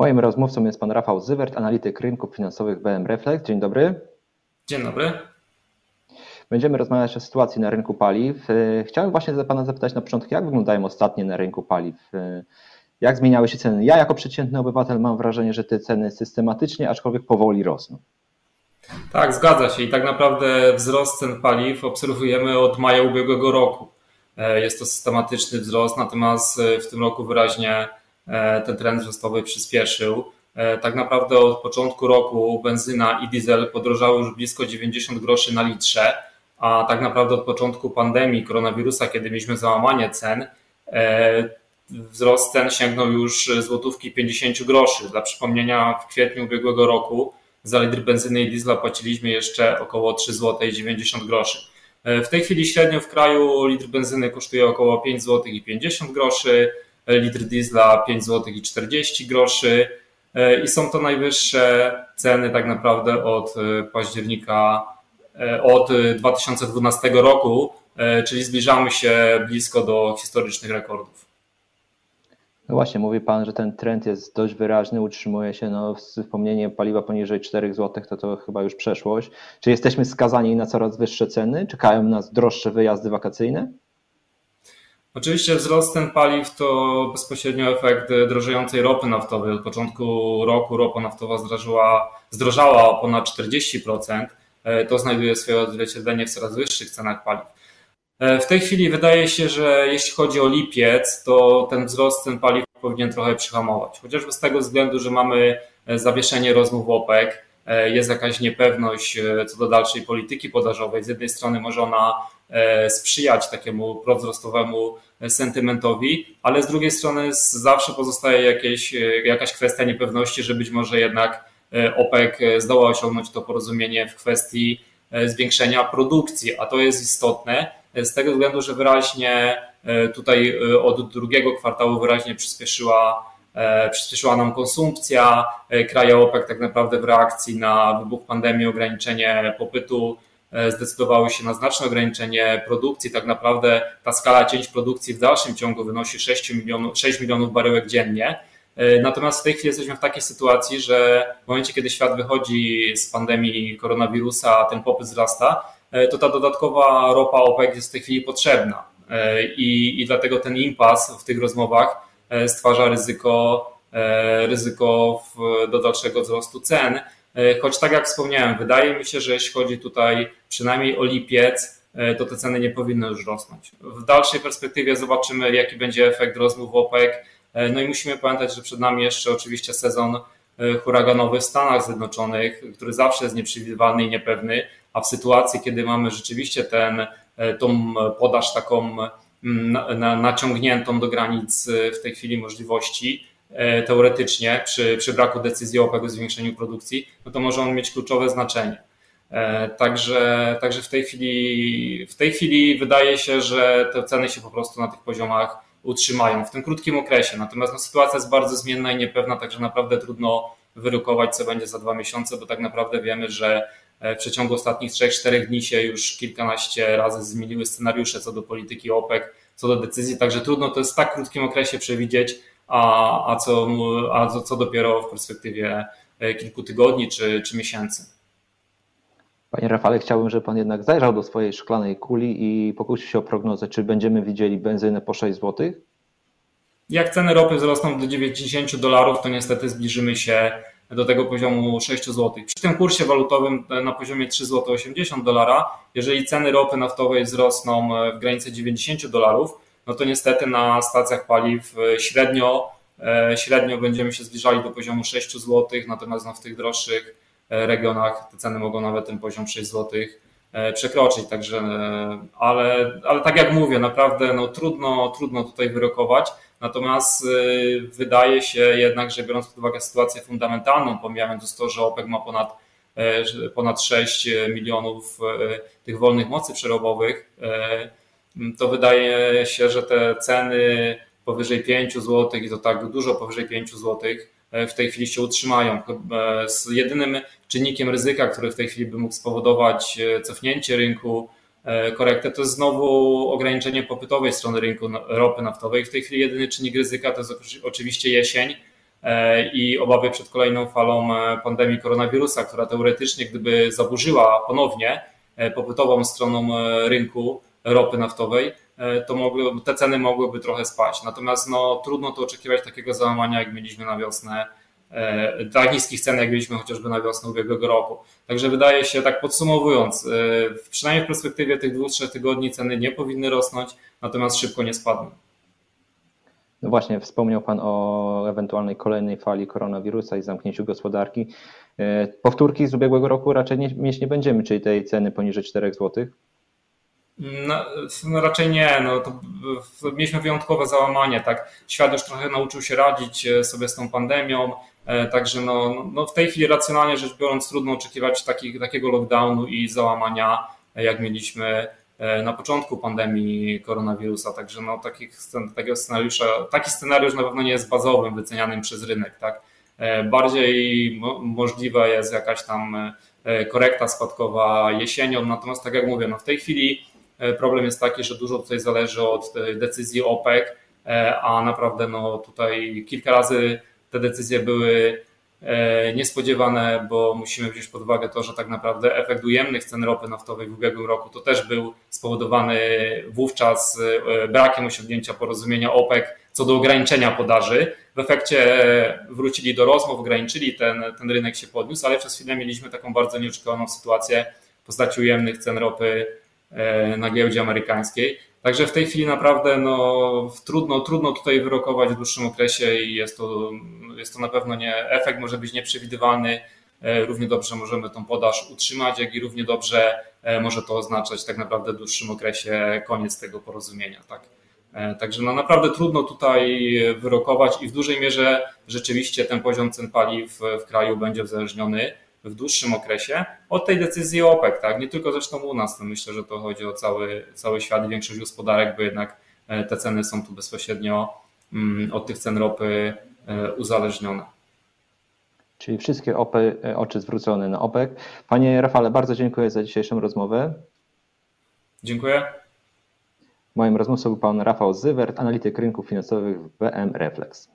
Moim rozmówcą jest pan Rafał Zywert, analityk rynków finansowych BM Reflex. Dzień dobry. Dzień dobry. Będziemy rozmawiać o sytuacji na rynku paliw. E, chciałem właśnie pana zapytać na początku, jak wyglądają ostatnie na rynku paliw? E, jak zmieniały się ceny? Ja jako przeciętny obywatel mam wrażenie, że te ceny systematycznie, aczkolwiek powoli rosną. Tak, zgadza się i tak naprawdę wzrost cen paliw obserwujemy od maja ubiegłego roku. E, jest to systematyczny wzrost, natomiast w tym roku wyraźnie ten trend wzrostowy przyspieszył. Tak naprawdę od początku roku benzyna i diesel podrożały już blisko 90 groszy na litrze a tak naprawdę od początku pandemii koronawirusa, kiedy mieliśmy załamanie cen, e, wzrost cen sięgnął już złotówki 50 groszy. Dla przypomnienia w kwietniu ubiegłego roku za litr benzyny i diesla płaciliśmy jeszcze około 3 zł 90 groszy. E, w tej chwili średnio w kraju litr benzyny kosztuje około 5 zł i 50 groszy, litr diesla 5 zł i 40 groszy e, i są to najwyższe ceny tak naprawdę od października E, od 2012 roku, e, czyli zbliżamy się blisko do historycznych rekordów. No właśnie, mówi Pan, że ten trend jest dość wyraźny, utrzymuje się, no wspomnienie paliwa poniżej 4 zł to to chyba już przeszłość. Czy jesteśmy skazani na coraz wyższe ceny? Czekają nas droższe wyjazdy wakacyjne? Oczywiście wzrost cen paliw to bezpośrednio efekt drożejącej ropy naftowej. Od początku roku ropa naftowa zdrożała, zdrożała o ponad 40%. E, to znajduje swoje odzwierciedlenie w coraz wyższych cenach paliw. E, w tej chwili wydaje się, że jeśli chodzi o lipiec, to ten wzrost cen paliw powinien trochę przyhamować. Chociażby z tego względu, że mamy e, zawieszenie rozmów OPEC, jest jakaś niepewność co do dalszej polityki podażowej. Z jednej strony może ona sprzyjać takiemu prowzrostowemu sentymentowi, ale z drugiej strony zawsze pozostaje jakieś, jakaś kwestia niepewności, że być może jednak E, OPEC zdoła osiągnąć to porozumienie w kwestii e, zwiększenia produkcji, a to jest istotne e, z tego względu, że wyraźnie tutaj od drugiego kwartału wyraźnie przyspieszyła, przyspieszyła nam konsumpcja. Kraje OPEC tak naprawdę w reakcji na wybuch pandemii, ograniczenie popytu zdecydowały się na znaczne ograniczenie produkcji. Tak naprawdę ta skala cięć produkcji w dalszym ciągu wynosi 6 milionów, 6 milionów baryłek dziennie. E, natomiast w tej chwili jesteśmy w takiej sytuacji, że w momencie, kiedy świat wychodzi z pandemii koronawirusa, ten popyt wzrasta, e, to ta dodatkowa ropa OPEC jest w tej chwili potrzebna. E, I, i dlatego ten impas w tych rozmowach stwarza ryzyko, ryzyko do dalszego wzrostu cen. Choć tak jak wspomniałem, wydaje mi się, że jeśli chodzi tutaj przynajmniej o lipiec, to te ceny nie powinny już rosnąć. W dalszej perspektywie zobaczymy, jaki będzie efekt rozmów OPEC E, no i musimy pamiętać, że przed nami jeszcze oczywiście sezon e, huraganowy w Stanach Zjednoczonych, który zawsze jest nieprzewidywalny i niepewny, a w sytuacji, kiedy mamy rzeczywiście ten, e, tą podaż taką mm, naciągniętą do granic w tej chwili możliwości, teoretycznie przy, przy braku decyzji o OPEC o zwiększeniu produkcji, no to może on mieć kluczowe znaczenie. Także, także w, tej chwili, w tej chwili wydaje się, że te ceny się po prostu na tych poziomach utrzymają w tym krótkim okresie. Natomiast no, sytuacja jest bardzo zmienna i niepewna, także naprawdę trudno wyrukować, co będzie za dwa miesiące, bo tak naprawdę wiemy, że e, w przeciągu ostatnich 3-4 dni się już kilkanaście razy zmieniły scenariusze co do polityki OPEC, co do decyzji, także trudno to jest w tak krótkim okresie przewidzieć, a, a, co, a co, co dopiero w perspektywie e, kilku tygodni czy, czy miesięcy. Panie Rafale, chciałbym, żeby Pan jednak zajrzał do swojej szklanej kuli i pokusił się o prognozę, czy będziemy widzieli benzynę po 6 zł? Jak ceny ropy wzrosną do 90 dolarów, to niestety zbliżymy się do tego poziomu 6 zł. Przy tym kursie walutowym na poziomie 3 zł 80 dolara, jeżeli ceny ropy naftowej wzrosną w granicy 90 dolarów, no to niestety na stacjach paliw średnio, e, średnio będziemy się zbliżali do poziomu 6 zł, natomiast no w tych droższych E, regionach te ceny mogą nawet ten poziom 6 zł e, przekroczyć. Także, e, ale, ale tak jak mówię, naprawdę no, trudno, trudno tutaj wyrokować. Natomiast wydaje się jednak, że biorąc pod uwagę sytuację fundamentalną, pomijając to, że OPEC ma ponad, ponad 6 milionów tych wolnych mocy przerobowych, to wydaje się, że te ceny powyżej 5 zł i to tak dużo powyżej 5 złotych E, w tej chwili się utrzymają. Z jedynym czynnikiem ryzyka, który w tej chwili by mógł spowodować e, cofnięcie rynku, e, korektę, to jest znowu ograniczenie popytowej strony rynku ropy naftowej. W tej chwili jedyny czynnik ryzyka to jest oczywiście jesień, i obawy przed kolejną falą pandemii koronawirusa, która teoretycznie, gdyby zaburzyła ponownie popytową stroną rynku ropy naftowej, to mogły, te ceny mogłyby trochę spaść. Natomiast no, trudno to oczekiwać takiego załamania, jak mieliśmy na wiosnę E, tak niskich cen, jak mieliśmy chociażby na wiosnę ubiegłego roku. Także wydaje się, tak podsumowując, e, przynajmniej w perspektywie tych dwóch, trzech tygodni ceny nie powinny rosnąć, natomiast szybko nie spadną. No właśnie, wspomniał Pan o ewentualnej kolejnej fali koronawirusa i zamknięciu gospodarki. E, powtórki z ubiegłego roku raczej nie, mieć nie będziemy, czyli tej ceny poniżej 4 zł. No, no, raczej nie. No, to mieliśmy wyjątkowe załamanie. Tak? Świat już trochę nauczył się radzić sobie z tą pandemią. E, także no, no, no w tej chwili racjonalnie rzecz biorąc trudno oczekiwać taki, takiego lockdownu i załamania, jak mieliśmy e, na początku pandemii koronawirusa. Także no, takich, takiego scenariusza, taki scenariusz na pewno nie jest bazowym, wycenianym przez rynek. Tak? E, bardziej możliwa jest jakaś tam korekta spadkowa jesienią, natomiast tak jak mówię, no w tej chwili problem jest taki, że dużo tutaj zależy od decyzji OPEC, a naprawdę no tutaj kilka razy te decyzje były e, niespodziewane, bo musimy wziąć pod uwagę to, że tak naprawdę efekt ujemnych cen ropy naftowej w ubiegłym roku to też był spowodowany wówczas e, brakiem osiągnięcia porozumienia OPEC co do ograniczenia podaży. W efekcie e, wrócili do rozmów, ograniczyli ten, ten rynek się podniósł, ale przez chwilę mieliśmy taką bardzo nieoczekiwaną sytuację w postaci ujemnych cen ropy na giełdzie amerykańskiej. Także w tej chwili naprawdę no, trudno, trudno tutaj wyrokować w dłuższym okresie i jest to, jest to na pewno nie, efekt może być nieprzewidywalny. E, równie dobrze możemy tą podaż utrzymać, jak i równie dobrze e, może to oznaczać tak naprawdę w dłuższym okresie koniec tego porozumienia. Tak? E, także no naprawdę trudno tutaj wyrokować i w dużej mierze rzeczywiście ten poziom cen paliw w kraju będzie uzależniony w dłuższym okresie od tej decyzji OPEC, tak? Nie tylko zresztą u nas, to myślę, że to chodzi o cały, cały świat i większość gospodarek, bo jednak e, te ceny są tu bezpośrednio mm, od tych cen ropy e, uzależnione. Czyli wszystkie OPE, oczy zwrócone na OPEC. Panie Rafale, bardzo dziękuję za dzisiejszą rozmowę. Dziękuję. Moim rozmówcą był pan Rafał Zywert, analityk rynków finansowych w BM Reflex.